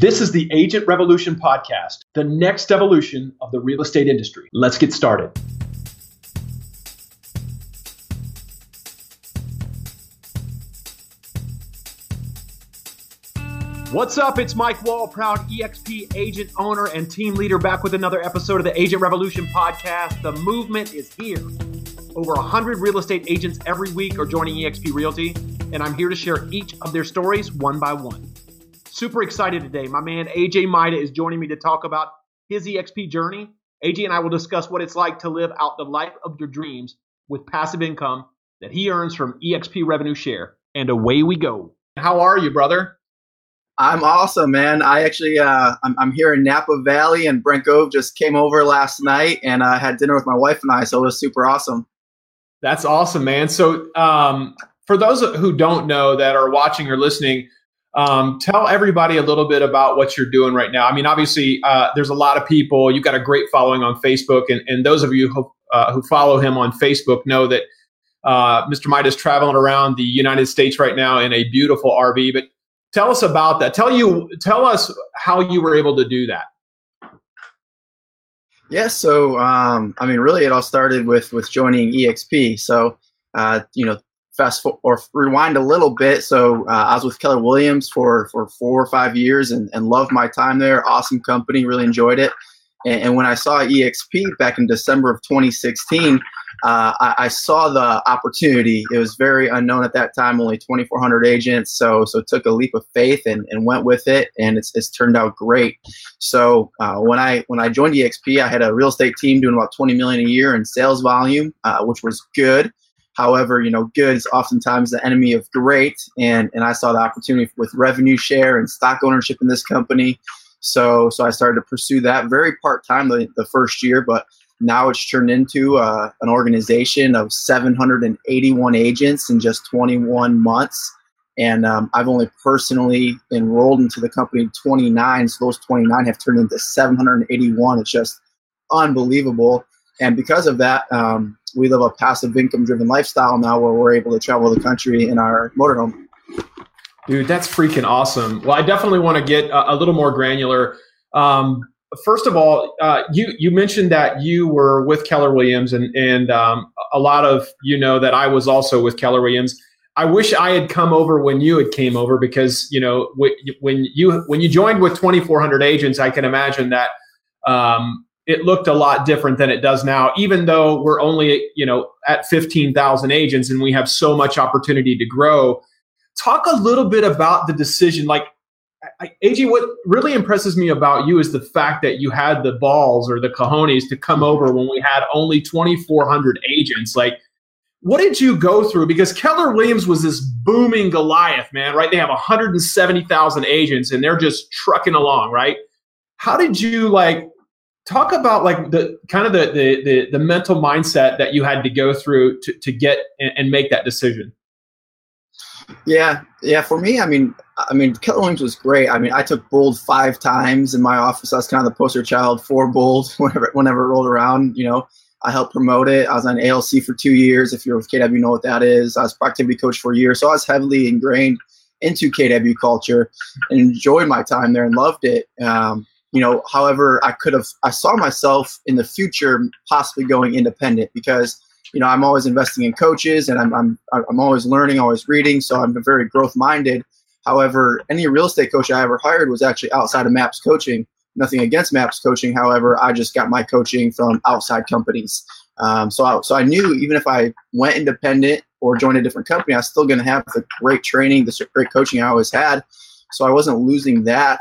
This is the Agent Revolution podcast, the next evolution of the real estate industry. Let's get started. What's up? It's Mike Wall, proud EXP agent, owner, and team leader, back with another episode of the Agent Revolution podcast. The movement is here. Over 100 real estate agents every week are joining EXP Realty, and I'm here to share each of their stories one by one. Super excited today. My man AJ Maida is joining me to talk about his EXP journey. AJ and I will discuss what it's like to live out the life of your dreams with passive income that he earns from EXP revenue share. And away we go. How are you, brother? I'm awesome, man. I actually, uh, I'm, I'm, here in Napa Valley, and Brent Gove just came over last night, and I uh, had dinner with my wife and I, so it was super awesome. That's awesome, man. So, um, for those who don't know that are watching or listening, um, tell everybody a little bit about what you're doing right now. I mean, obviously, uh, there's a lot of people. You've got a great following on Facebook, and, and those of you who, uh, who follow him on Facebook know that uh, Mr. Maida is traveling around the United States right now in a beautiful RV. But tell us about that. Tell you, tell us how you were able to do that. Yeah, so um, I mean, really, it all started with with joining EXP. So, uh, you know, fast or rewind a little bit. So uh, I was with Keller Williams for for four or five years and, and loved my time there. Awesome company, really enjoyed it. And, and when I saw EXP back in December of 2016, uh, I, I, saw the opportunity. It was very unknown at that time, only 2,400 agents. So so took a leap of faith and, and went with it, and it's, it's turned out great. So uh, when I when I joined EXP, I had a real estate team doing about 20 million a year in sales volume, uh, which was good. However, you know, good is oftentimes the enemy of great, and and I saw the opportunity with revenue share and stock ownership in this company. So so I started to pursue that very part time the, the first year, but now it's turned into uh, an organization of 781 agents in just 21 months. And um, I've only personally enrolled into the company 29, so those 29 have turned into 781. It's just unbelievable. And because of that, um, we live a passive income driven lifestyle now where we're able to travel the country in our motorhome. Dude, that's freaking awesome. Well, I definitely want to get a, a little more granular. Um, first of all, uh, you you mentioned that you were with Keller Williams, and and um, a lot of you know that I was also with Keller Williams. I wish I had come over when you had came over because you know when you when you joined with 2,400 agents, I can imagine that um, it looked a lot different than it does now, even though we're only, you know, at 15,000 agents and we have so much opportunity to grow. Talk a little bit about the decision. Like, I, AJ, what really impresses me about you is the fact that you had the balls or the cojones to come over when we had only 2,400 agents. Like, what did you go through? Because Keller Williams was this booming Goliath, man, right? They have 170,000 agents and they're just trucking along, right? How did you like talk about like the kind of the, the the, the mental mindset that you had to go through to, to get and, and, make that decision. Yeah yeah for me i mean i mean keller williams was great. I mean i took bold five times in my office. I was kind of the poster child for bold whenever whenever it rolled around you know. I helped promote it. I was on alc for two years if you're with kw you know what that is. I was productivity coach for a year. So i was heavily ingrained into kw culture and enjoyed my time there and loved it. Um, you know however i could have i saw myself in the future possibly going independent because you know i'm always investing in coaches and i'm i'm, I'm always learning always reading so i'm very growth minded however any real estate coach i ever hired was actually outside of maps coaching nothing against maps coaching however i just got my coaching from outside companies um, so, I, so I knew even if I went independent or joined a different company, I was still going to have the great training, the great coaching I always had. So I wasn't losing that.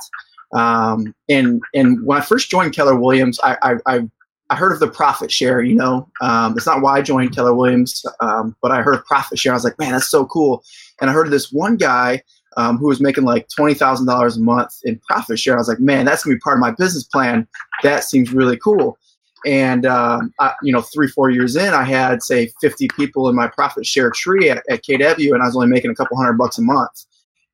Um, and and when I first joined Keller Williams, I, I, I heard of the profit share. You know, um, it's not why I joined Keller Williams, um, but I heard of profit share. I was like, man, that's so cool. And I heard of this one guy um, who was making like twenty thousand dollars a month in profit share. I was like, man, that's gonna be part of my business plan. That seems really cool. And um, I, you know, three four years in, I had say fifty people in my profit share tree at, at KW, and I was only making a couple hundred bucks a month.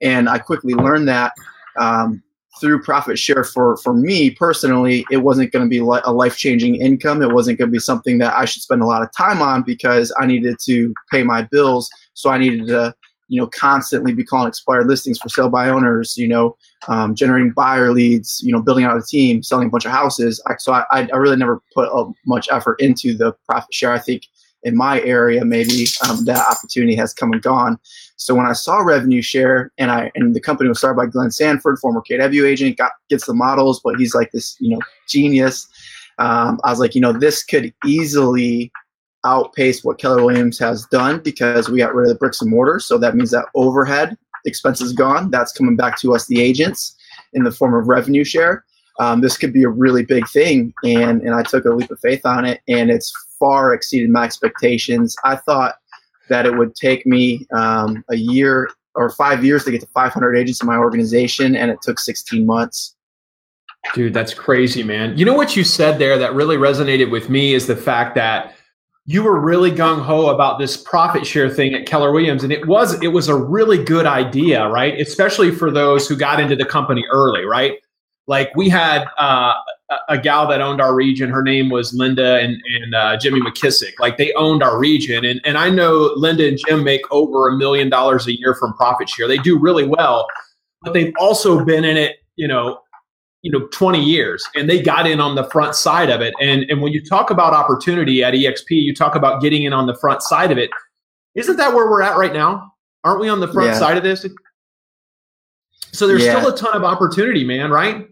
And I quickly learned that um, through profit share for for me personally it wasn't going to be a life-changing income it wasn't going to be something that i should spend a lot of time on because i needed to pay my bills so i needed to you know, constantly be calling expired listings for sale by owners, you know, um, generating buyer leads, you know, building out a team, selling a bunch of houses. I, so I, I really never put uh, much effort into the profit share. I think in my area, maybe um, that opportunity has come and gone. So when I saw revenue share and I and the company was started by Glenn Sanford, former KW agent, got gets the models, but he's like this, you know, genius. Um, I was like, you know, this could easily outpace what Keller Williams has done because we got rid of the bricks and mortar. So that means that overhead expenses gone. That's coming back to us, the agents, in the form of revenue share. Um, this could be a really big thing, and and I took a leap of faith on it, and it's far exceeded my expectations. I thought that it would take me um, a year or five years to get to 500 agents in my organization, and it took 16 months. Dude, that's crazy, man. You know what you said there that really resonated with me is the fact that you were really gung ho about this profit share thing at Keller Williams, and it was it was a really good idea, right? Especially for those who got into the company early, right? Like we had uh, a, gal that owned our region. Her name was Linda and and uh, Jimmy McKissick. Like they owned our region, and and I know Linda and Jim make over a million dollars a year from profit share. They do really well, but they've also been in it, you know, you know 20 years and they got in on the front side of it and and when you talk about opportunity at exp you talk about getting in on the front side of it isn't that where we're at right now aren't we on the front yeah. side of this so there's yeah. still a ton of opportunity man right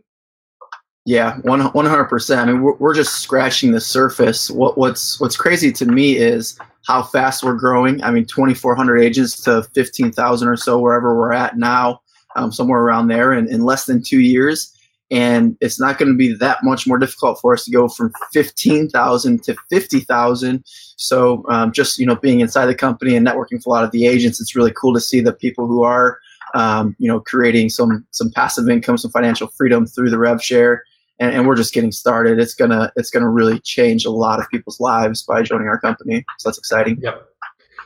yeah 100% i mean we're, we're just scratching the surface what, what's what's crazy to me is how fast we're growing i mean 2400 agents to 15000 or so wherever we're at now um, somewhere around there in, in less than two years and it's not going to be that much more difficult for us to go from 15,000 to 50,000. So um, just you know being inside the company and networking with a lot of the agents, it's really cool to see the people who are um, you know creating some some passive income, some financial freedom through the rev share. And, and we're just getting started. It's gonna it's gonna really change a lot of people's lives by joining our company. So that's exciting. Yep.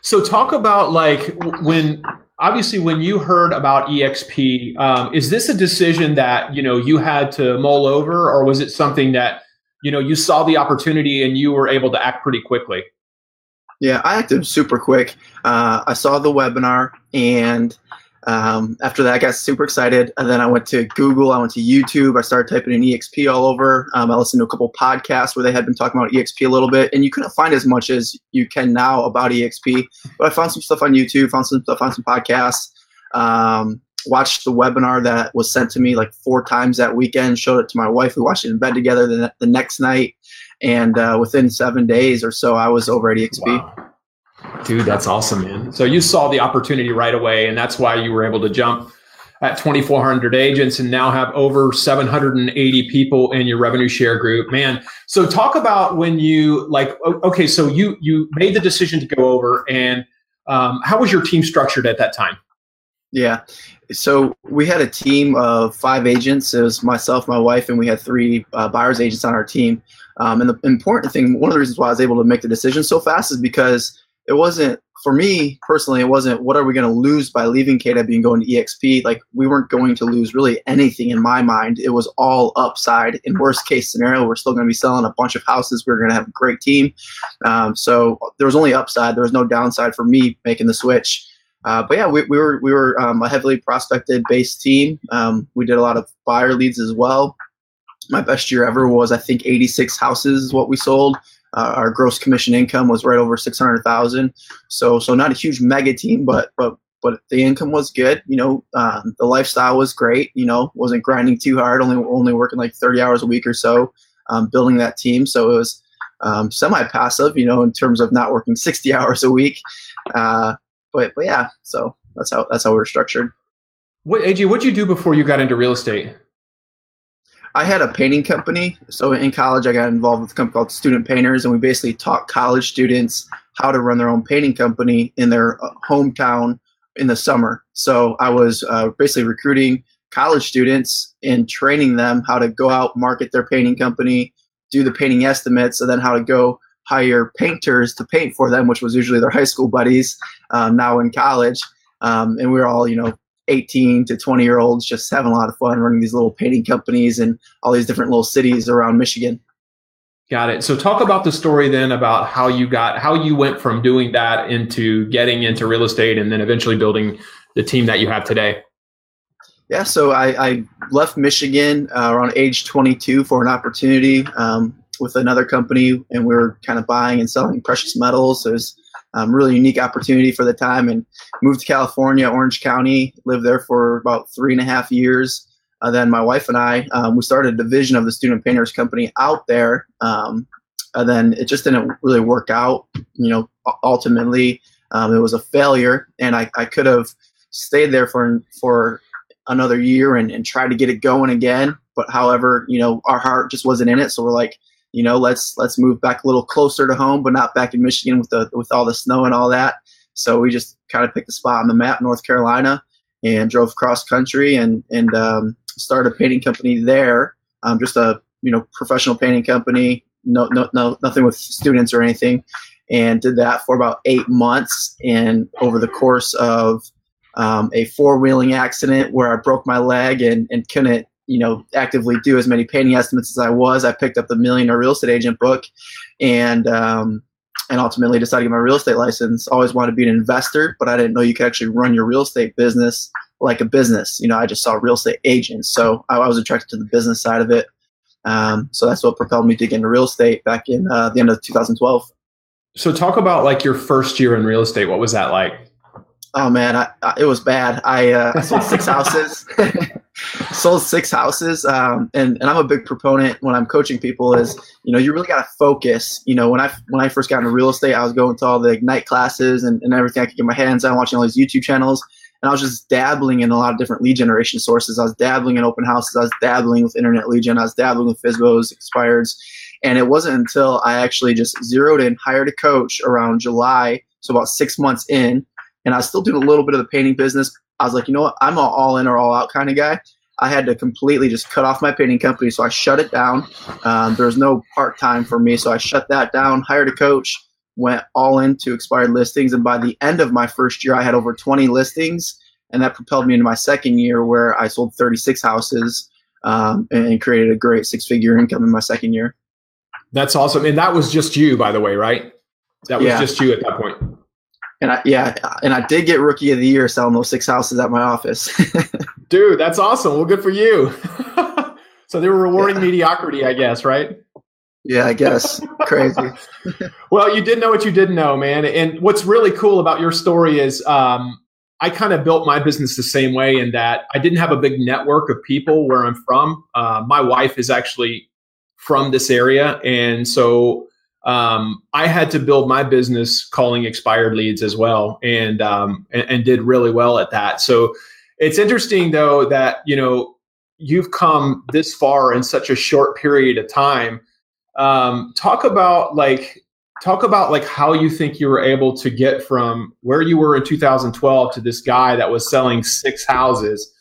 So talk about like when obviously when you heard about exp um, is this a decision that you know you had to mull over or was it something that you know you saw the opportunity and you were able to act pretty quickly yeah i acted super quick uh, i saw the webinar and um, after that, I got super excited. And then I went to Google, I went to YouTube, I started typing in EXP all over. Um, I listened to a couple podcasts where they had been talking about EXP a little bit, and you couldn't find as much as you can now about EXP. But I found some stuff on YouTube, found some stuff on some podcasts. Um, watched the webinar that was sent to me like four times that weekend. Showed it to my wife. We watched it in bed together the, the next night, and uh, within seven days or so, I was over at EXP. Wow. Dude, that's awesome, man. So you saw the opportunity right away, and that's why you were able to jump at 2,400 agents and now have over 780 people in your revenue share group, man. So talk about when you like. Okay, so you you made the decision to go over, and um, how was your team structured at that time? Yeah, so we had a team of five agents. It was myself, my wife, and we had three uh, buyers agents on our team. Um, and the important thing, one of the reasons why I was able to make the decision so fast is because it wasn't for me personally it wasn't what are we going to lose by leaving kw and going to exp like we weren't going to lose really anything in my mind. It was all upside. In worst case scenario we're still going to be selling a bunch of houses. We're going to have a great team. Um, so there was only upside. There was no downside for me making the switch. Uh, but yeah we, we were we were um, a heavily prospected based team. Um, we did a lot of buyer leads as well. My best year ever was i think 86 houses is what we sold uh, our gross commission income was right over six hundred thousand. So so not a huge mega team, but but but the income was good. You know, um, the lifestyle was great. You know, wasn't grinding too hard. Only only working like thirty hours a week or so, um, building that team. So it was um, semi passive. You know, in terms of not working sixty hours a week. Uh, but but yeah, so that's how that's how we are structured. What AJ? What'd you do before you got into real estate? I had a painting company. So in college, I got involved with a company called Student Painters, and we basically taught college students how to run their own painting company in their uh, hometown in the summer. So I was uh, basically recruiting college students and training them how to go out, market their painting company, do the painting estimates, and then how to go hire painters to paint for them, which was usually their high school buddies um, now in college. Um, and we were all, you know, 18 to 20 year olds just having a lot of fun running these little painting companies and all these different little cities around Michigan. Got it. So talk about the story then about how you got how you went from doing that into getting into real estate and then eventually building the team that you have today. Yeah, so I, I left Michigan uh, around age 22 for an opportunity um, with another company, and we were kind of buying and selling precious metals. So it was um, really unique opportunity for the time, and moved to California, Orange County, lived there for about three and a half years. Uh, then my wife and I, um, we started a division of the Student Painters Company out there. Um, and then it just didn't really work out. You know, ultimately, um, it was a failure, and I, I could have stayed there for for another year and, and tried to get it going again. But however, you know, our heart just wasn't in it, so we're like, you know, let's let's move back a little closer to home, but not back in Michigan with the with all the snow and all that. So we just kind of picked a spot on the map, North Carolina, and drove cross country and and um, started a painting company there. Um, just a you know professional painting company, no no no nothing with students or anything, and did that for about eight months. And over the course of um, a four wheeling accident where I broke my leg and and couldn't you know actively do as many painting estimates as I was, I picked up the Millionaire Real Estate Agent book, and um, and ultimately decided to get my real estate license. Always wanted to be an investor, but I didn't know you could actually run your real estate business like a business. You know, I just saw real estate agents, so I, I was attracted to the business side of it. Um, so that's what propelled me to get into real estate back in uh, the end of 2012. So talk about like your first year in real estate. What was that like? Oh man, I, I, it was bad. I, uh, I sold six houses. sold six houses, um, and and I'm a big proponent when I'm coaching people is you know you really got to focus. You know when I when I first got into real estate, I was going to all the Ignite classes and, and everything I could get my hands on, watching all these YouTube channels, and I was just dabbling in a lot of different lead generation sources. I was dabbling in open houses. I was dabbling with internet lead gen. I was dabbling with FSBOs, expireds, and it wasn't until I actually just zeroed in, hired a coach around July, so about six months in and I was still doing a little bit of the painting business. I was like, you know what? I'm an all in or all out kind of guy. I had to completely just cut off my painting company, so I shut it down. Um, there was no part time for me, so I shut that down. Hired a coach, went all into expired listings, and by the end of my first year, I had over 20 listings, and that propelled me into my second year where I sold 36 houses um, and created a great six figure income in my second year. That's awesome, and that was just you, by the way, right? That was yeah. just you at that point. And I, yeah, and I did get rookie of the year selling those six houses at my office. Dude, that's awesome. Well, good for you. so they were rewarding yeah. mediocrity, I guess, right? Yeah, I guess. Crazy. well, you did know what you didn't know, man. And what's really cool about your story is um, I kind of built my business the same way in that I didn't have a big network of people where I'm from. Uh, my wife is actually from this area. And so um, I had to build my business calling expired leads as well, and, um, and, and did really well at that. So it's interesting though that you know you've come this far in such a short period of time. Um, talk about like talk about like how you think you were able to get from where you were in 2012 to this guy that was selling six houses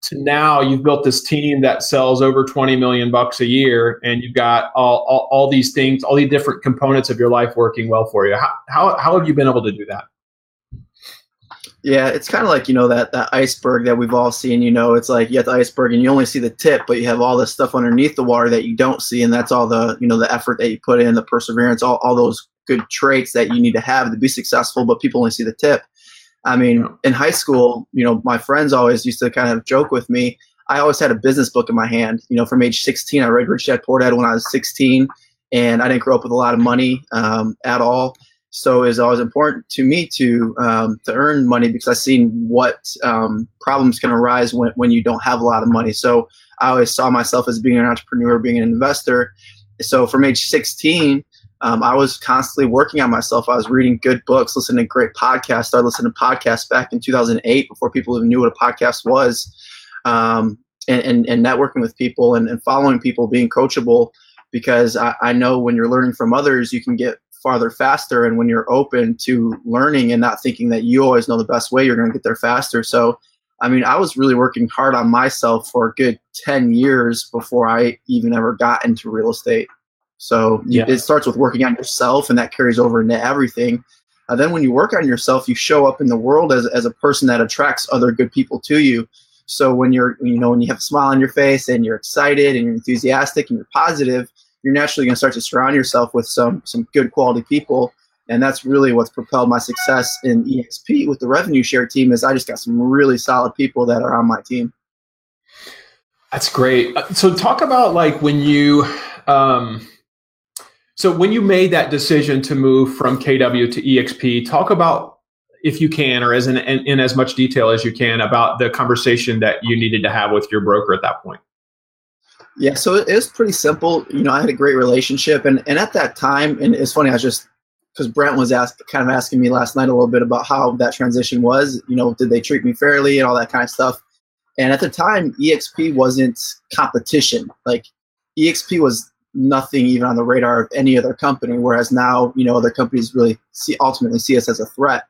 to now you've built this team that sells over 20 million bucks a year and you've got all, all, all these things all these different components of your life working well for you. How, how, how have you been able to do that? Yeah it's kind of like you know that that iceberg that we've all seen you know it's like you have the iceberg and you only see the tip but you have all this stuff underneath the water that you don't see and that's all the you know the effort that you put in the perseverance all, all those good traits that you need to have to be successful but people only see the tip I mean, in high school, you know, my friends always used to kind of joke with me. I always had a business book in my hand. You know, from age 16, I read Rich Dad Poor Dad when I was 16, and I didn't grow up with a lot of money um, at all. So it was always important to me to um, to earn money because I seen what um, problems can arise when, when you don't have a lot of money. So I always saw myself as being an entrepreneur, being an investor. So from age 16, um, I was constantly working on myself. I was reading good books, listening to great podcasts. Started listening to podcasts back in 2008 before people even knew what a podcast was, um, and, and, and, networking with people and, and, following people, being coachable. Because I, I know when you're learning from others, you can get farther faster. And when you're open to learning and not thinking that you always know the best way, you're going to get there faster. So, I mean, I was really working hard on myself for a good 10 years before I even ever got into real estate. So yeah. it starts with working on yourself, and that carries over into everything. Uh, then when you work on yourself, you show up in the world as, as a person that attracts other good people to you. So when you're, you know, when you have a smile on your face and you're excited and you're enthusiastic and you're positive, you're naturally going to start to surround yourself with some some good quality people and that's really what's propelled my success in exp with the revenue share team is i just got some really solid people that are on my team that's great uh, so talk about like when you um so when you made that decision to move from kw to exp talk about if you can or as in, in, in as much detail as you can about the conversation that you needed to have with your broker at that point yeah, so it was pretty simple. You know, I had a great relationship, and and at that time, and it's funny, I was just because Brent was ask, kind of asking me last night a little bit about how that transition was. You know, did they treat me fairly and all that kind of stuff. And at the time, EXP wasn't competition. Like EXP was nothing even on the radar of any other company. Whereas now, you know, other companies really see ultimately see us as a threat,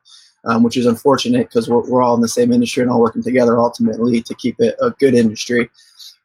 um, which is unfortunate because we're, we're all in the same industry and all working together ultimately to keep it a good industry.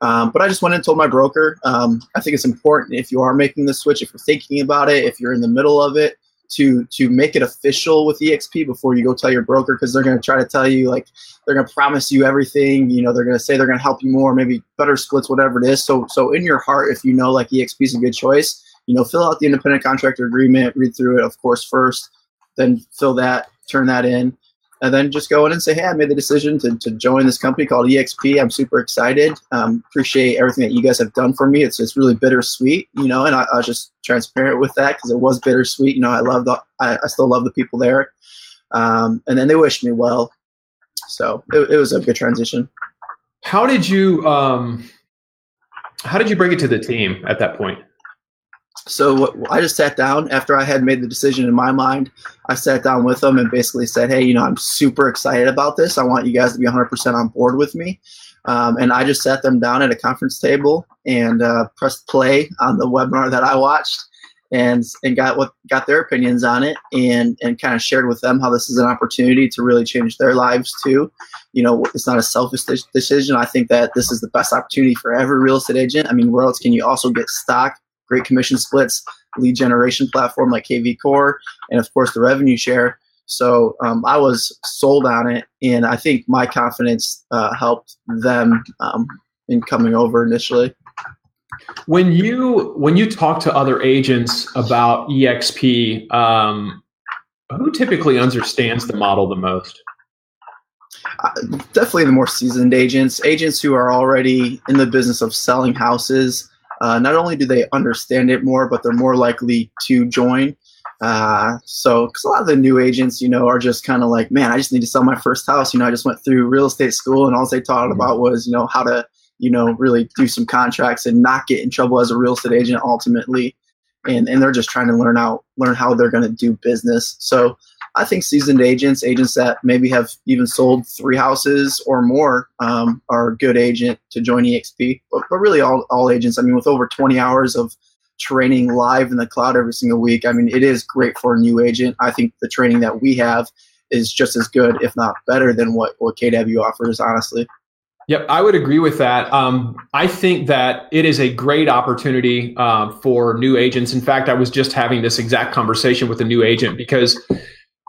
Um, but I just went and told my broker. Um, I think it's important if you are making the switch, if you're thinking about it, if you're in the middle of it, to to make it official with EXP before you go tell your broker because they're going to try to tell you like they're going to promise you everything. You know, they're going to say they're going to help you more, maybe better splits, whatever it is. So so in your heart, if you know like EXP is a good choice, you know, fill out the independent contractor agreement, read through it, of course, first, then fill that, turn that in and then just go in and say, hey, I made the decision to, to join this company called EXP. I'm super excited. Um, appreciate everything that you guys have done for me. It's it's really bittersweet, you know, and I, I was just transparent with that because it was bittersweet. You know, I love the, I, I still love the people there. Um, and then they wished me well. So it, it was a good transition. How did you, um, how did you bring it to the team at that point? So I just sat down after I had made the decision in my mind. I sat down with them and basically said, "Hey, you know, I'm super excited about this. I want you guys to be 100% on board with me." Um, and I just sat them down at a conference table and uh, pressed play on the webinar that I watched, and and got what got their opinions on it, and and kind of shared with them how this is an opportunity to really change their lives too. You know, it's not a selfish decision. I think that this is the best opportunity for every real estate agent. I mean, where else can you also get stock? Great commission splits, lead generation platform like KV Core, and of course the revenue share. So um, I was sold on it, and I think my confidence uh, helped them um, in coming over initially. When you when you talk to other agents about EXP, um, who typically understands the model the most? Uh, definitely the more seasoned agents, agents who are already in the business of selling houses uh, not only do they understand it more, but they're more likely to join. Uh, so, because a lot of the new agents, you know, are just kind of like, man, I just need to sell my first house. You know, I just went through real estate school, and all they taught mm-hmm. about was, you know, how to, you know, really do some contracts and not get in trouble as a real estate agent ultimately. And and they're just trying to learn out, learn how they're going to do business. So, I think seasoned agents, agents that maybe have even sold three houses or more, um, are a good agent to join EXP. But, but really, all, all agents, I mean, with over 20 hours of training live in the cloud every single week, I mean, it is great for a new agent. I think the training that we have is just as good, if not better, than what, what KW offers, honestly. Yep, I would agree with that. Um, I think that it is a great opportunity uh, for new agents. In fact, I was just having this exact conversation with a new agent because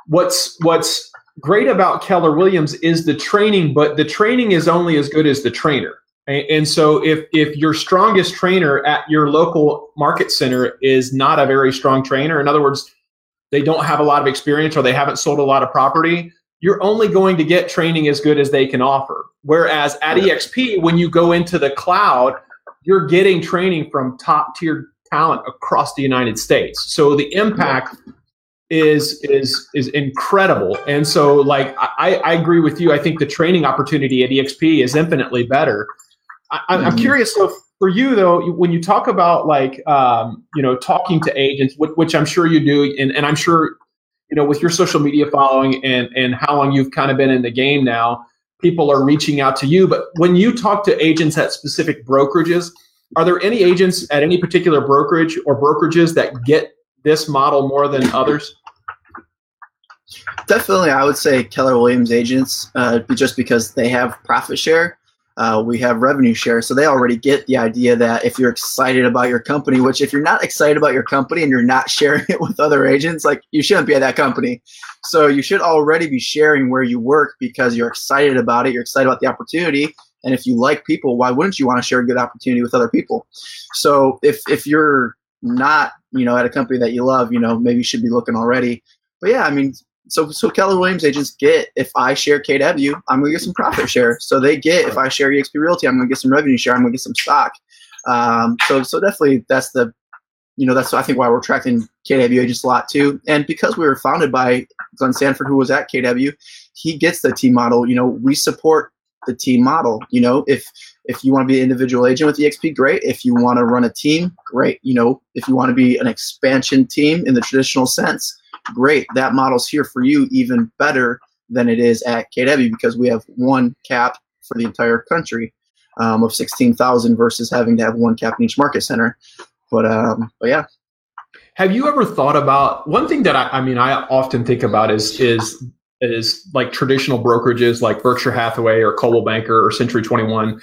what's what's great about Keller Williams is the training, but the training is only as good as the trainer. And so if if your strongest trainer at your local market center is not a very strong trainer, in other words, they don't have a lot of experience or they haven't sold a lot of property, you're only going to get training as good as they can offer. Whereas at EXP, when you go into the cloud, you're getting training from top tier talent across the United States. So the impact is is is incredible. And so like I, I agree with you. I think the training opportunity at EXP is infinitely better. I, am mm-hmm. curious so for you though, when you talk about like um, you know talking to agents, which, which I'm sure you do, and, and I'm sure you know with your social media following and and how long you've kind of been in the game now, people are reaching out to you. But when you talk to agents at specific brokerages, are there any agents at any particular brokerage or brokerages that get this model more than others? Definitely, I would say Keller Williams agents, uh, just because they have profit share. Uh, we have revenue share, so they already get the idea that if you're excited about your company, which if you're not excited about your company and you're not sharing it with other agents, like you shouldn't be at that company. So you should already be sharing where you work because you're excited about it. You're excited about the opportunity, and if you like people, why wouldn't you want to share a good opportunity with other people? So if if you're not you know at a company that you love, you know maybe you should be looking already. But yeah, I mean, so so Keller Williams agents get if I share KW, I'm gonna get some profit share. So they get if I share EXP Realty, I'm gonna get some revenue share. I'm gonna get some stock. Um, so so definitely that's the you know that's I think why we're attracting KW agents a lot too. And because we were founded by Glenn Sanford, who was at KW, he gets the team model. You know, we support the team model. You know, if if you want to be an individual agent with EXP, great. If you want to run a team, great. You know, if you want to be an expansion team in the traditional sense, great. That model's here for you even better than it is at KW because we have one cap for the entire country um, of 16,000 versus having to have one cap in each market center. But um, but yeah. Have you ever thought about one thing that I, I mean I often think about is is is like traditional brokerages like Berkshire Hathaway or Coldwell Banker or Century 21.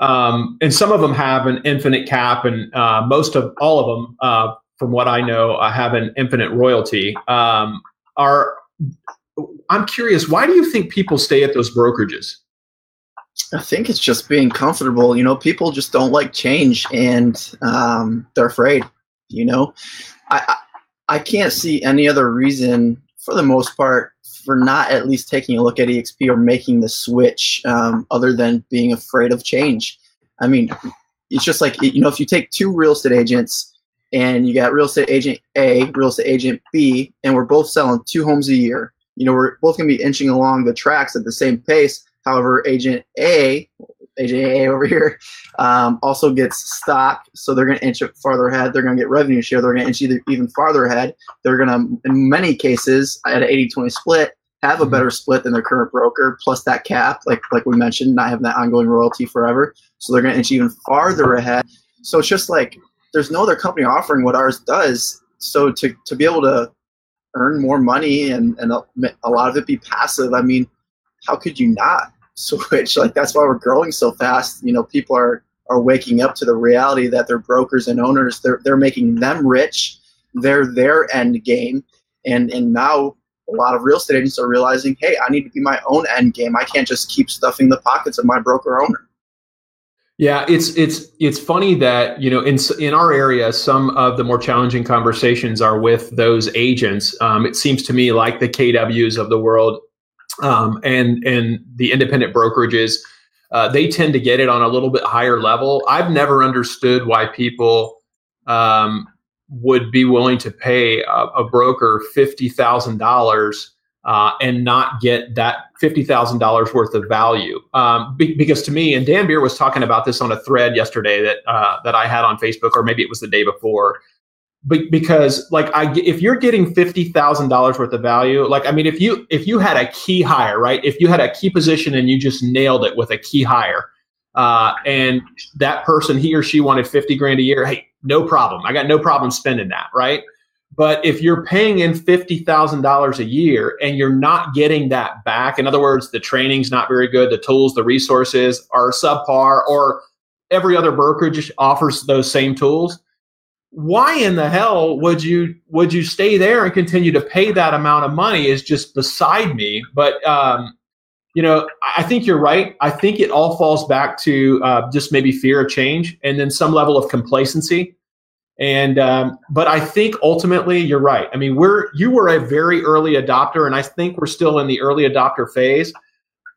Um, and some of them have an infinite cap, and uh, most of all of them, uh, from what I know, uh, have an infinite royalty. Um, are I'm curious, why do you think people stay at those brokerages? I think it's just being comfortable. You know, people just don't like change, and um, they're afraid. You know, I, I I can't see any other reason, for the most part, for not at least taking a look at EXP or making the switch um, other than being afraid of change. I mean, it's just like, you know, if you take two real estate agents and you got real estate agent A, real estate agent B, and we're both selling two homes a year, you know, we're both going to be inching along the tracks at the same pace. However, agent A, agent A over here, um, also gets stock, so they're going to inch it farther ahead. They're going to get revenue share. They're going to inch either even farther ahead. They're going to, in many cases, at an 80-20 split, have a mm-hmm. better split than their current broker, plus that cap, like like we mentioned, not having that ongoing royalty forever. So they're going to inch even farther ahead. So it's just like there's no other company offering what ours does. So to to be able to earn more money and and a lot of it be passive, I mean, how could you not switch? Like that's why we're growing so fast. You know, people are are waking up to the reality that their brokers and owners they're they're making them rich. They're their end game, and and now a lot of real estate agents are realizing, hey, I need to be my own end game. I can't just keep stuffing the pockets of my broker owner. Yeah, it's it's it's funny that you know in in our area, some of the more challenging conversations are with those agents. Um, it seems to me like the KWs of the world um, and and the independent brokerages, uh, they tend to get it on a little bit higher level. I've never understood why people um, would be willing to pay a, a broker fifty thousand uh, dollars and not get that fifty thousand dollars worth of value. Um, be, because to me, and Dan Beer was talking about this on a thread yesterday that uh, that I had on Facebook, or maybe it was the day before. Be, because like I, if you're getting fifty thousand dollars worth of value, like I mean, if you if you had a key hire, right? If you had a key position and you just nailed it with a key hire, uh, and that person he or she wanted 50 grand a year hey no problem i got no problem spending that right but if you're paying in $50000 a year and you're not getting that back in other words the training's not very good the tools the resources are subpar or every other brokerage offers those same tools why in the hell would you would you stay there and continue to pay that amount of money is just beside me but um, you know, I think you're right. I think it all falls back to uh, just maybe fear of change and then some level of complacency. And um, but I think ultimately you're right. I mean, we're you were a very early adopter, and I think we're still in the early adopter phase.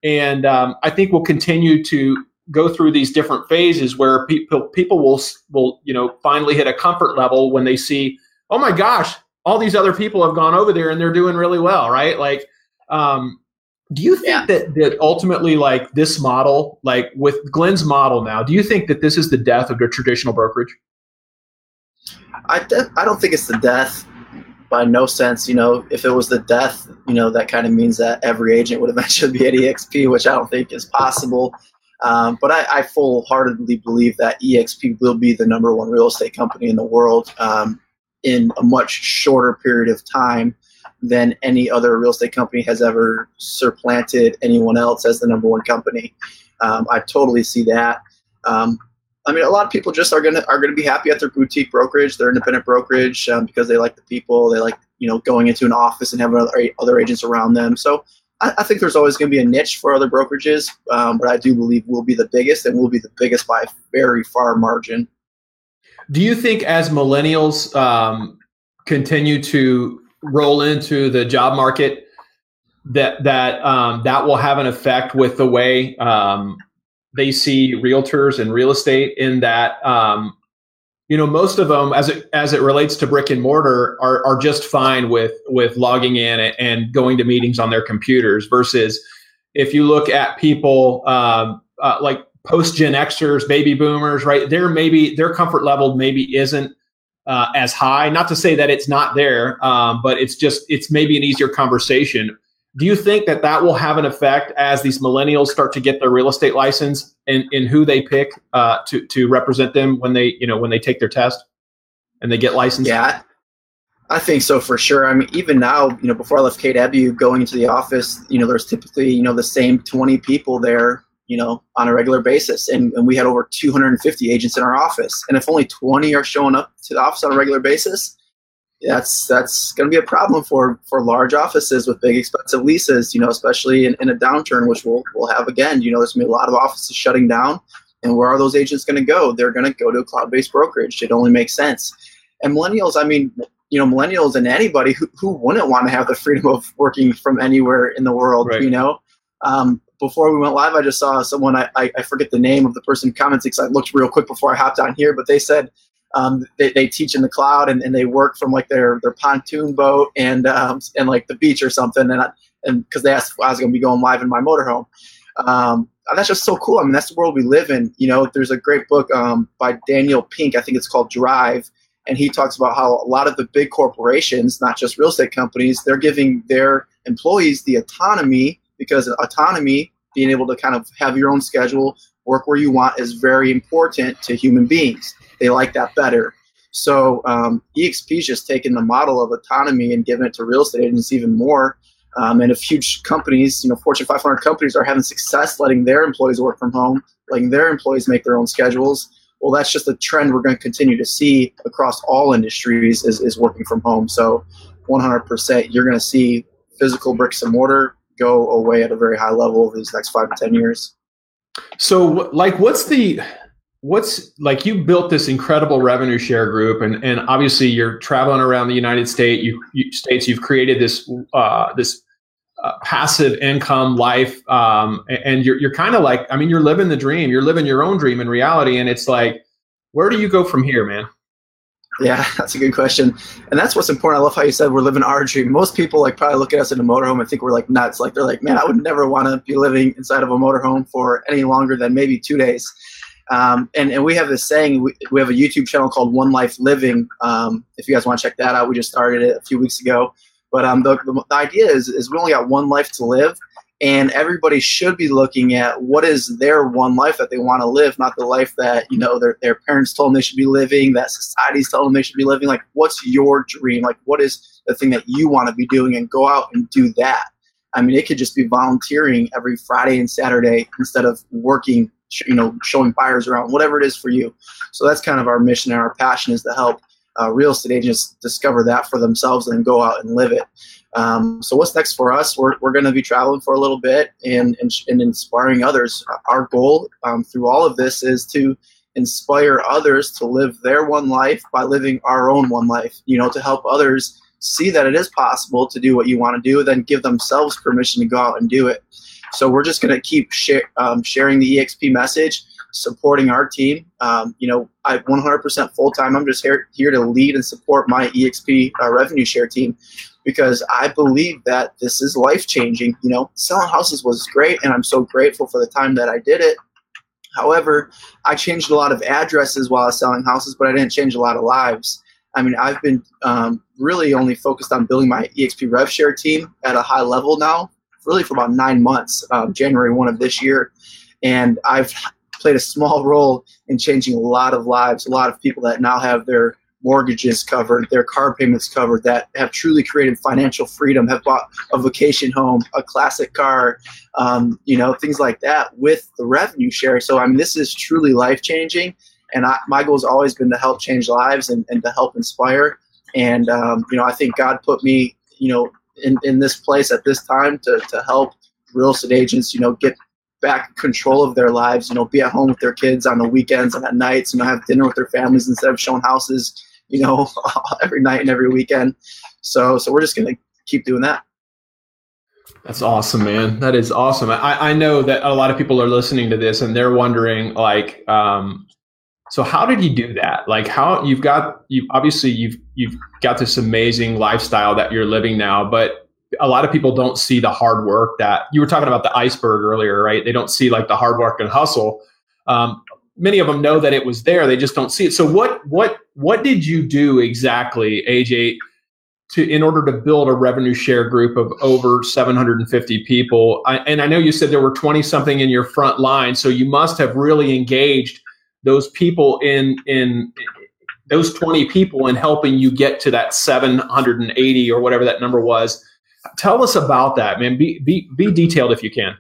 And um, I think we'll continue to go through these different phases where people people will will you know finally hit a comfort level when they see, oh my gosh, all these other people have gone over there and they're doing really well, right? Like, um, do you think yeah. that that ultimately like this model like with glenn's model now do you think that this is the death of the traditional brokerage i de- i don't think it's the death by no sense you know if it was the death you know that kind of means that every agent would eventually be at exp which i don't think is possible um, but I, I full-heartedly believe that exp will be the number one real estate company in the world um, in a much shorter period of time than any other real estate company has ever supplanted anyone else as the number one company. Um, I totally see that. Um, I mean, a lot of people just are gonna are gonna be happy at their boutique brokerage, their independent brokerage, um, because they like the people, they like you know going into an office and having other, other agents around them. So I, I think there's always going to be a niche for other brokerages, um, but I do believe we'll be the biggest, and we'll be the biggest by a very far margin Do you think as millennials um, continue to roll into the job market, that that um, that will have an effect with the way um, they see realtors and real estate? In that, um, you know, most of them, as it as it relates to brick and mortar, are are just fine with with logging in and going to meetings on their computers. Versus, if you look at people um, uh, like post Gen Xers, baby boomers, right? Their maybe their comfort level maybe isn't uh, as high. Not to say that it's not there, um, but it's just it's maybe an easier conversation. Do you think that that will have an effect as these millennials start to get their real estate license and in who they pick uh, to to represent them when they you know when they take their test and they get licensed? Yeah, I think so for sure. I mean, even now, you know, before I left KW, going into the office, you know, there's typically you know the same 20 people there you know, on a regular basis. And, and we had over 250 agents in our office. And if only 20 are showing up to the office on a regular basis, that's that's going to be a problem for for large offices with big expensive leases. You know, especially in, in a downturn, which we'll we'll have again. You know, there's going to be a lot of offices shutting down. And where are those agents going to go? They're going to go to a cloud-based brokerage. It only makes sense. And millennials, I mean, you know, millennials and anybody who, who wouldn't want to have the freedom of working from anywhere in the world, right. you know, um, before we went live, I just saw someone, I, I, I forget the name of the person commenting because I looked real quick before I hopped on here, but they said um, they, they teach in the cloud and, and they work from like their, their pontoon boat and, um, and like the beach or something. And, I, and cause they asked I was going to be going live in my motorhome. Um, that's just so cool. I mean, that's the world we live in. You know, there's a great book um, by Daniel Pink. I think it's called Drive. And he talks about how a lot of the big corporations, not just real estate companies, they're giving their employees the autonomy because autonomy, being able to kind of have your own schedule, work where you want, is very important to human beings. They like that better. So um, EXP is just taking the model of autonomy and giving it to real estate agents even more. Um, and if huge companies, you know, Fortune 500 companies are having success letting their employees work from home, letting their employees make their own schedules, well, that's just a trend we're going to continue to see across all industries is, is working from home. So 100%, you're going to see physical bricks and mortar go away at a very high level over these next five to ten years. So, like, what's the what's like you built this incredible revenue share group and and obviously you're traveling around the united states you, you states you've created this uh, this uh, passive income life um, and you're, you're kind of like i mean you're living the dream you're living your own dream in reality and it's like where do you go from here man yeah, that's a good question. And that's what's important. I love how you said we're living our dream. Most people like probably look at us in a motorhome and think we're like nuts. Like they're like, man, I would never want to be living inside of a motorhome for any longer than maybe two days. Um, and, and we have this saying, we, we have a YouTube channel called One Life Living. Um, if you guys want to check that out, we just started it a few weeks ago. But um, the, the, the idea is, is we only got one life to live and everybody should be looking at what is their one life that they want to live not the life that you know their, their parents told them they should be living that society's telling them they should be living like what's your dream like what is the thing that you want to be doing and go out and do that i mean it could just be volunteering every friday and saturday instead of working you know showing buyers around whatever it is for you so that's kind of our mission and our passion is to help uh, real estate agents discover that for themselves and go out and live it um, so what's next for us? We're, we're going to be traveling for a little bit and, and, and inspiring others. Our goal um, through all of this is to inspire others to live their one life by living our own one life, you know, to help others see that it is possible to do what you want to do, then give themselves permission to go out and do it. So we're just going to keep share, um, sharing the EXP message, supporting our team. Um, you know, I 100% full time. I'm just here here to lead and support my EXP uh, revenue share team because I believe that this is life changing. You know, selling houses was great, and I'm so grateful for the time that I did it. However, I changed a lot of addresses while I was selling houses, but I didn't change a lot of lives. I mean, I've been um, really only focused on building my EXP RevShare team at a high level now, really for about nine months, um, January 1 of this year. And I've played a small role in changing a lot of lives, a lot of people that now have their mortgages covered, their car payments covered, that have truly created financial freedom, have bought a vacation home, a classic car, um, you know, things like that with the revenue share. So, I mean, this is truly life changing. And I, my goal has always been to help change lives and, and to help inspire. And, um, you know, I think God put me, you know, in, in this place at this time to, to help real estate agents, you know, get back control of their lives. You know, be at home with their kids on the weekends and at nights. You know, have dinner with their families instead of showing houses. You know, every night and every weekend. So, so we're just gonna keep doing that. That's awesome, man. That is awesome. I, I know that a lot of people are listening to this and they're wondering, like, um, so how did you do that? Like, how you've got you obviously you've you've got this amazing lifestyle that you're living now, but a lot of people don't see the hard work that you were talking about the iceberg earlier, right? They don't see like the hard work and hustle. Um, many of them know that it was there; they just don't see it. So, what what what did you do exactly, AJ? to in order to build a revenue share group of over 750 people I, and i know you said there were 20 something in your front line so you must have really engaged those people in in those 20 people in helping you get to that 780 or whatever that number was. Tell us about that man. Be be, be detailed if you can.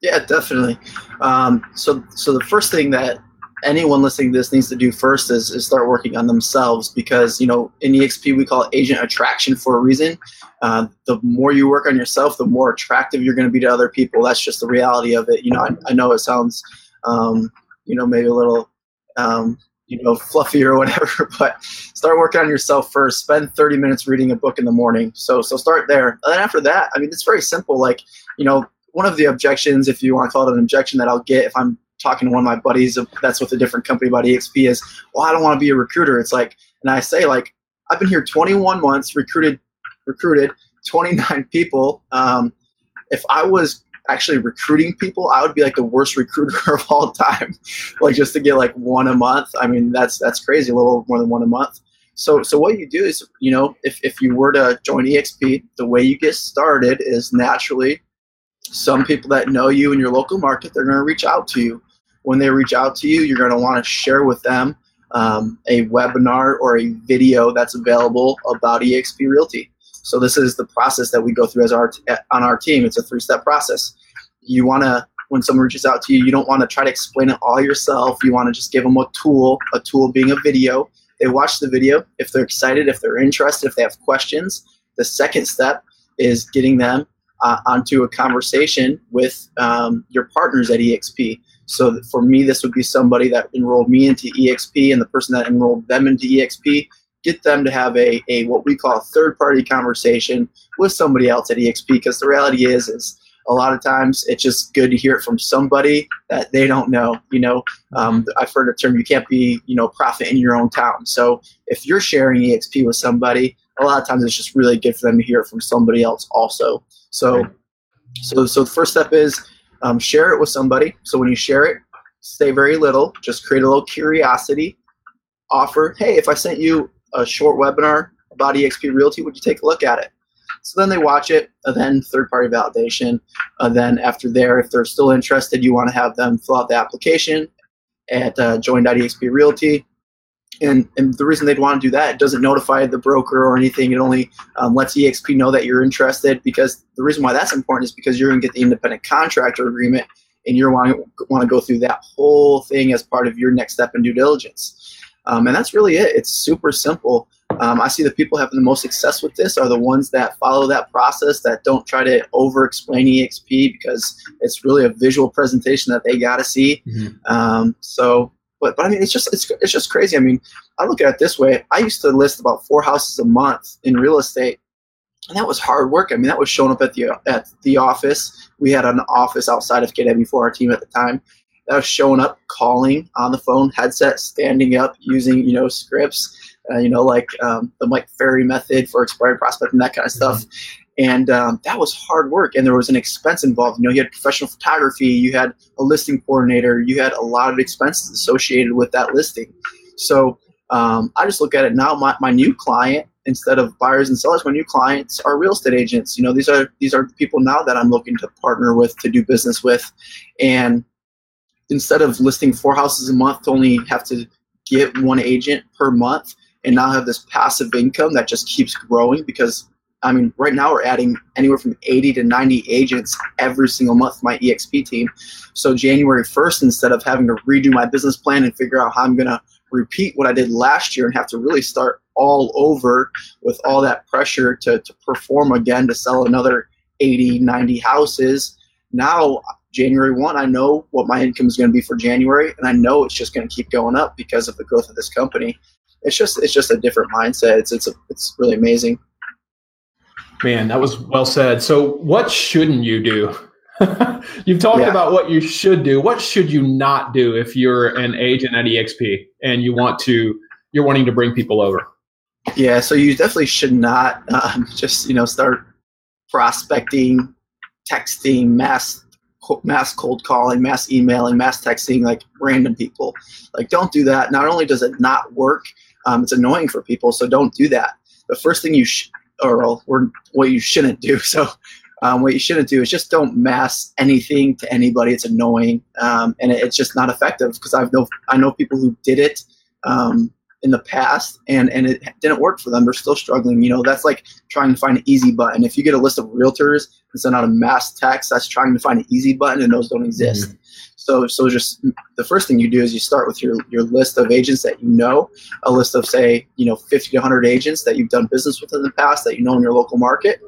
Yeah definitely. Um, so so the first thing that anyone listening to this needs to do first is, is start working on themselves because you know in exp we call it agent attraction for a reason. Uh, the more you work on yourself the more attractive you're going to be to other people. That's just the reality of it. You know i, I know it sounds um, you know maybe a little um, you know fluffy or whatever but start working on yourself first. Spend 30 minutes reading a book in the morning. So so start there. And then after that i mean it's very simple. Like you know one of the objections if you want to call it an objection that i'll get if i'm talking to one of my buddies that's with a different company about exp is well i don't want to be a recruiter. It's like and i say like i've been here 21 months recruited recruited 29 people. Um, if i was actually recruiting people, I would be like the worst recruiter of all time. like just to get like one a month. I mean, that's that's crazy, a little more than one a month. So so what you do is, you know, if, if you were to join EXP, the way you get started is naturally some people that know you in your local market, they're going to reach out to you. When they reach out to you, you're going to want to share with them um, a webinar or a video that's available about EXP Realty. So this is the process that we go through as our on our team. It's a three-step process. You want to when someone reaches out to you, you don't want to try to explain it all yourself. You want to just give them a tool, a tool being a video. They watch the video. If they're excited, if they're interested, if they have questions, the second step is getting them uh, onto a conversation with um, your partners at EXP. So for me, this would be somebody that enrolled me into EXP and the person that enrolled them into EXP get them to have a, a what we call a third party conversation with somebody else at exp because the reality is is a lot of times it's just good to hear it from somebody that they don't know you know? Um, i've heard a term you can't be you know prophet in your own town. So if you're sharing exp with somebody a lot of times it's just really good for them to hear it from somebody else also. So so so the first step is um, share it with somebody. So when you share it say very little just create a little curiosity. Offer hey if i sent you a short webinar about eXp Realty. Would you take a look at it? So then they watch it, and then third party validation. And then after there, if they're still interested, you want to have them fill out the application at uh, join.exp Realty. And, and the reason they'd want to do that, it doesn't notify the broker or anything. It only um, lets EXP know that you're interested because the reason why that's important is because you're going to get the independent contractor agreement and you're want to, want to go through that whole thing as part of your next step in due diligence. Um, and that's really it. It's super simple. Um, I see the people having the most success with this are the ones that follow that process, that don't try to over explain EXP because it's really a visual presentation that they got to see. Mm-hmm. Um, so, but, but I mean, it's just, it's, it's just crazy. I mean, I look at it this way. I used to list about four houses a month in real estate. And that was hard work. I mean, that was showing up at the at the office. We had an office outside of KW for our team at the time, that was showing up, calling on the phone, headset, standing up, using you know scripts, uh, you know like um, the Mike Ferry method for expired prospect and that kind of stuff. Mm-hmm. And um, that was hard work, and there was an expense involved. You know, you had professional photography, you had a listing coordinator, you had a lot of expenses associated with that listing. So um, I just look at it now. My, my new client, instead of buyers and sellers, my new clients are real estate agents. You know, these are these are people now that I'm looking to partner with to do business with, and instead of listing four houses a month to only have to get one agent per month and now have this passive income that just keeps growing because I mean, right now we're adding anywhere from 80 to 90 agents every single month, my EXP team. So January 1st, instead of having to redo my business plan and figure out how I'm going to repeat what I did last year and have to really start all over with all that pressure to, to perform again to sell another 80, 90 houses, now January 1, I know what my income is going to be for January, and I know it's just going to keep going up because of the growth of this company. It's just it's just a different mindset. It's it's a, it's really amazing. Man, that was well said. So, what shouldn't you do? You've talked yeah. about what you should do. What should you not do if you're an agent at EXP and you want to you're wanting to bring people over? Yeah, so you definitely should not um, just you know start prospecting, texting, mass mass cold calling, mass emailing, mass texting like random people. Like don't do that. Not only does it not work, um, it's annoying for people. So don't do that. The first thing you sh- or, what you shouldn't do. So um, what you shouldn't do is just don't mass anything to anybody. It's annoying um, and it, it's just not effective because I've know I know people who did it um, in the past and and it didn't work for them. They're still struggling. You know, that's like trying to find an easy button. If you get a list of realtors and send out a mass text, that's trying to find an easy button, and those don't exist. Mm-hmm. So so just the first thing you do is you start with your your list of agents that you know, a list of say you know 50 to 100 agents that you've done business with in the past that you know in your local market,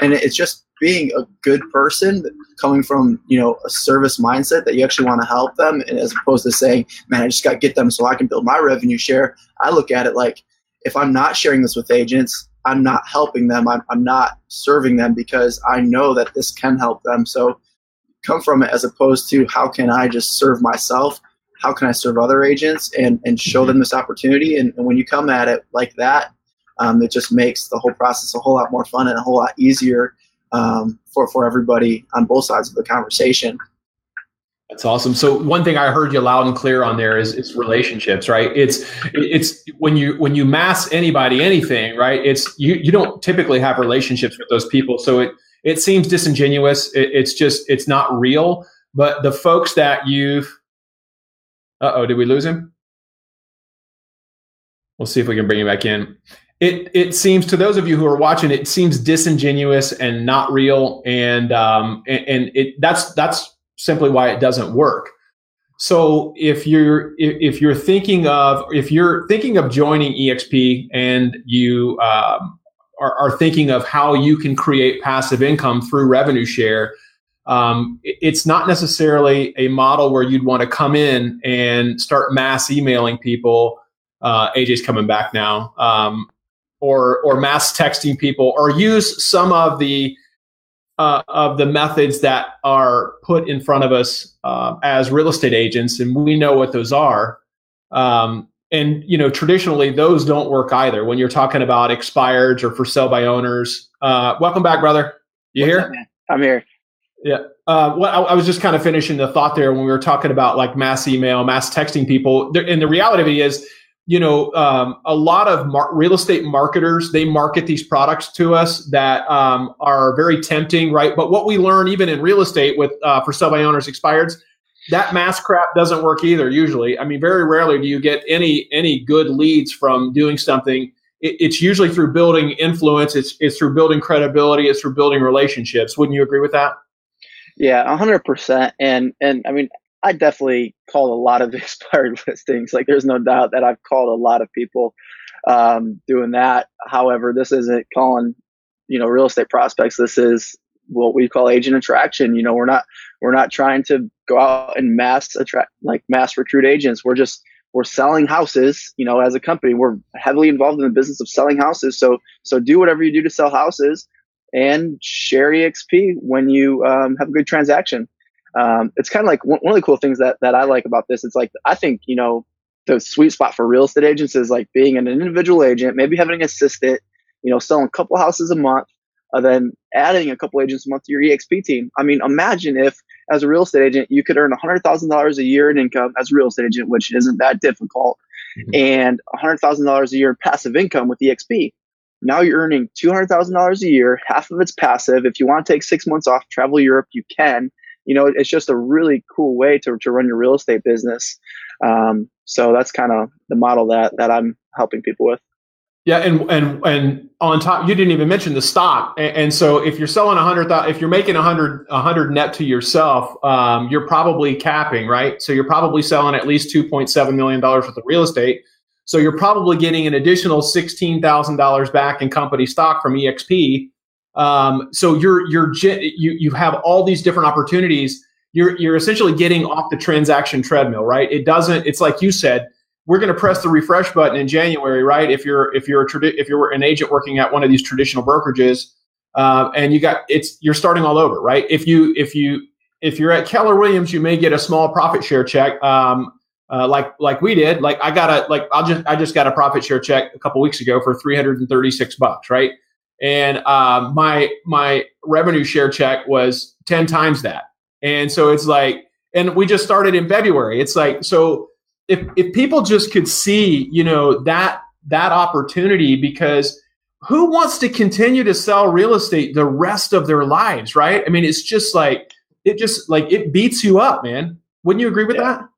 and it's just being a good person coming from you know a service mindset that you actually want to help them and as opposed to saying man i just got to get them so i can build my revenue share i look at it like if i'm not sharing this with agents i'm not helping them i'm, I'm not serving them because i know that this can help them. So come from it as opposed to how can i just serve myself? How can i serve other agents and and show them this opportunity? And, and when you come at it like that um, it just makes the whole process a whole lot more fun and a whole lot easier um, for for everybody on both sides of the conversation. That's awesome. So one thing I heard you loud and clear on there is it's relationships, right? It's it's when you when you mass anybody anything, right? It's you you don't typically have relationships with those people, so it it seems disingenuous. It, it's just it's not real. But the folks that you've, uh oh, did we lose him? We'll see if we can bring him back in it it seems to those of you who are watching it seems disingenuous and not real and um and, and it that's that's simply why it doesn't work. So if you're if you're thinking of if you're thinking of joining exp and you um, are, are thinking of how you can create passive income through revenue share um, it's not necessarily a model where you'd want to come in and start mass emailing people uh, aj's coming back now um, or or mass texting people or use some of the uh, of the methods that are put in front of us uh, as real estate agents, and we know what those are. Um, and you know, traditionally, those don't work either. When you're talking about expireds or for sale by owners. Uh, welcome back, brother. You What's here? Up, I'm here. Yeah. Uh, well, I, I, was just kind of finishing the thought there when we were talking about like mass email, mass texting people. And the reality of it is, you know, um, a lot of mar- real estate marketers they market these products to us that um, are very tempting, right? But what we learn even in real estate with uh, for sell by owners expireds, that mass crap doesn't work either. Usually, I mean, very rarely do you get any any good leads from doing something. It, it's usually through building influence. It's it's through building credibility. It's through building relationships. Wouldn't you agree with that? Yeah, hundred percent. And and I mean, I definitely called a lot of expired listings. Like, there's no doubt that I've called a lot of people um, doing that. However, this isn't calling, you know, real estate prospects. This is what we call agent attraction. You know, we're not we're not trying to go out and mass attract like mass recruit agents. We're just we're selling houses. You know, as a company, we're heavily involved in the business of selling houses. So so do whatever you do to sell houses and share EXP when you um, have a good transaction um, it's kind of like one, one of the cool things that, that I like about this. It's like, I think, you know, the sweet spot for real estate agents is like being an individual agent, maybe having an assistant, you know, selling a couple houses a month, and then adding a couple agents a month to your EXP team. I mean, imagine if as a real estate agent, you could earn $100,000 a year in income as a real estate agent, which isn't that difficult, mm-hmm. and $100,000 a year in passive income with EXP. Now you're earning $200,000 a year. Half of it's passive. If you want to take six months off, travel Europe, you can you know, it's just a really cool way to, to run your real estate business. Um, so that's kind of the model that, that I'm helping people with. Yeah, and and and on top, you didn't even mention the stock. And, and so, if you're selling a hundred, if you're making a hundred, a hundred net to yourself, um, you're probably capping, right? So you're probably selling at least two point seven million dollars worth of real estate. So you're probably getting an additional sixteen thousand dollars back in company stock from EXP um, so you're you're you you have all these different opportunities, you're you're essentially getting off the transaction treadmill, right? It doesn't. It's like you said. We're going to press the refresh button in January, right? If you're if you're a tradi- if you're an agent working at one of these traditional brokerages, uh, and you got it's you're starting all over, right? If you if you if you're at Keller Williams, you may get a small profit share check, um, uh, like like we did. Like I got a like I'll just I just got a profit share check a couple weeks ago for 336 bucks, right? And um, my my revenue share check was 10 times that. And so it's like, and we just started in February. It's like so if if people just could see, you know, that that opportunity because who wants to continue to sell real estate the rest of their lives, right? I mean, it's just like it just like it beats you up, man. Wouldn't you agree with yeah. that?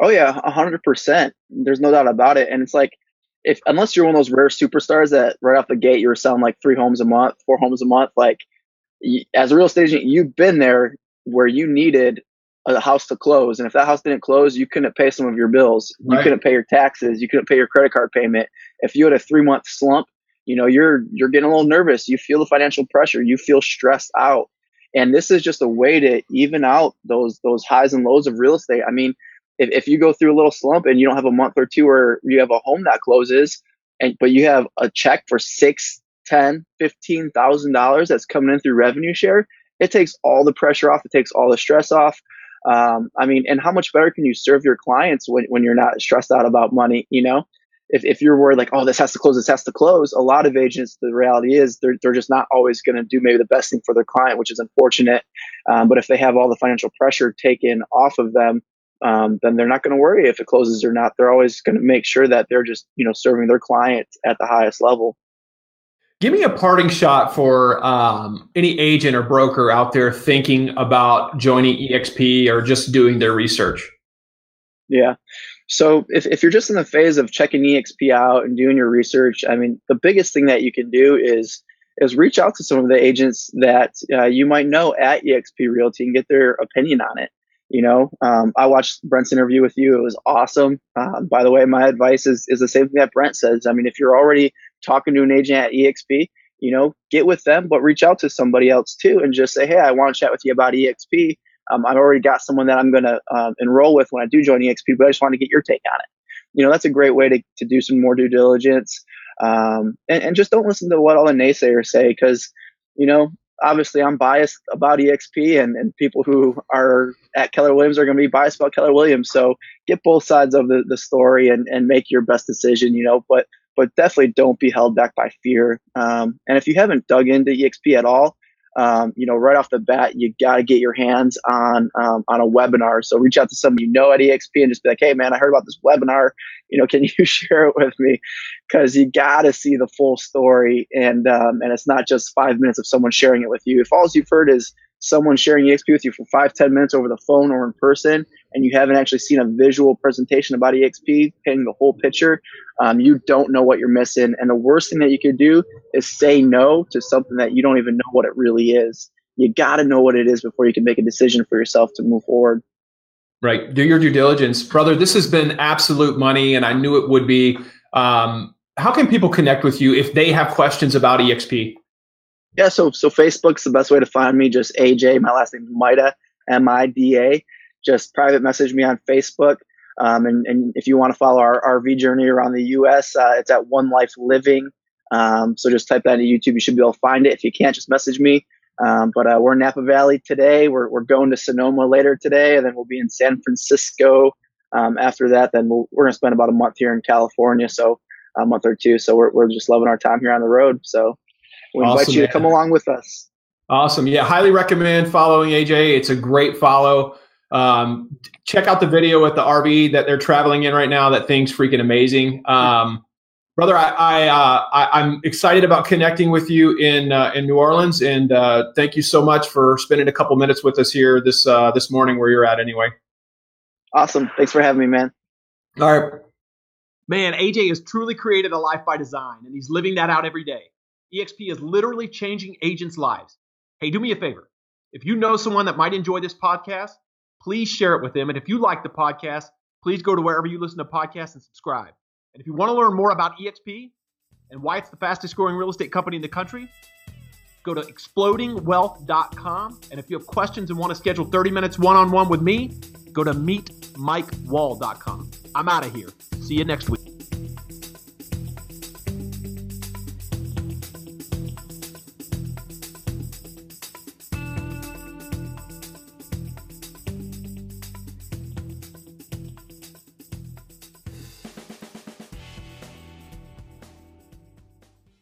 Oh yeah, hundred percent. There's no doubt about it. And it's like if unless you're one of those rare superstars that right off the gate you were selling like three homes a month, four homes a month, like as a real estate agent, you've been there where you needed a house to close, and if that house didn't close, you couldn't pay some of your bills, you right. couldn't pay your taxes, you couldn't pay your credit card payment. If you had a three month slump, you know you're you're getting a little nervous. You feel the financial pressure. You feel stressed out and this is just a way to even out those those highs and lows of real estate. I mean, if, if you go through a little slump and you don't have a month or two where you have a home that closes, and but you have a check for six, ten, fifteen thousand dollars that's coming in through revenue share, it takes all the pressure off. It takes all the stress off. Um, I mean, and how much better can you serve your clients when, when you're not stressed out about money? You know, if, if you're worried like, oh, this has to close, this has to close, a lot of agents, the reality is they're, they're just not always going to do maybe the best thing for their client, which is unfortunate. Um, but if they have all the financial pressure taken off of them, um, then they're not going to worry if it closes or not. They're always going to make sure that they're just, you know, serving their client at the highest level. Give me a parting shot for um, any agent or broker out there thinking about joining EXP or just doing their research. Yeah. So if, if you're just in the phase of checking EXP out and doing your research, I mean, the biggest thing that you can do is is reach out to some of the agents that uh, you might know at EXP Realty and get their opinion on it. You know, um, I watched Brent's interview with you; it was awesome. Um, by the way, my advice is is the same thing that Brent says. I mean, if you're already talking to an agent at EXP, you know, get with them, but reach out to somebody else too, and just say, "Hey, I want to chat with you about EXP." Um, I've already got someone that I'm going to um, enroll with when I do join EXP, but I just want to get your take on it. You know, that's a great way to, to do some more due diligence. Um, and, and just don't listen to what all the naysayers say because, you know, obviously I'm biased about EXP and, and people who are at Keller Williams are going to be biased about Keller Williams. So get both sides of the, the story and, and make your best decision, you know, but, but definitely don't be held back by fear. Um, and if you haven't dug into EXP at all, um, you know, right off the bat, you got to get your hands on um, on a webinar. So reach out to somebody you know at EXP and just be like, "Hey, man, I heard about this webinar. You know, can you share it with me?" Because you got to see the full story, and um, and it's not just five minutes of someone sharing it with you. If all you've heard is someone sharing EXP with you for five, ten minutes over the phone or in person, and you haven't actually seen a visual presentation about EXP painting the whole picture, um, you don't know what you're missing. And the worst thing that you could do is say no to something that you don't even know what it really is. You got to know what it is before you can make a decision for yourself to move forward. Right. Do your due diligence. Brother, this has been absolute money, and I knew it would be. Um, how can people connect with you if they have questions about EXP? Yeah, so so Facebook's the best way to find me. Just AJ, my last name is Mida, M I D A. Just private message me on Facebook. Um, and, and if you want to follow our RV journey around the U.S., uh, it's at One Life Living. Um, so just type that into YouTube. You should be able to find it. If you can't, just message me. Um, but uh, we're in Napa Valley today. We're, we're going to Sonoma later today, and then we'll be in San Francisco um, after that. Then we we are going to spend about a month here in California, so a month or two. So we're, we're just loving our time here on the road. So we invite awesome, you to come along with us. Awesome. Yeah, highly recommend following AJ. It's a great follow. Um, check out the video with the RV that they're traveling in right now. That thing's freaking amazing. Um, brother, I, I, uh, I am excited about connecting with you in uh, in New Orleans, and uh, thank you so much for spending a couple minutes with us here this uh, this morning where you're at. Anyway. Awesome. Thanks for having me, man. All right. Man, AJ has truly created a life by design, and he's living that out every day. EXP is literally changing agents' lives. Hey, do me a favor. If you know someone that might enjoy this podcast, please share it with them. And if you like the podcast, please go to wherever you listen to podcasts and subscribe. And if you want to learn more about EXP and why it's the fastest growing real estate company in the country, go to explodingwealth.com. And if you have questions and want to schedule 30 minutes one on one with me, go to meetmikewall.com. I'm out of here. See you next week.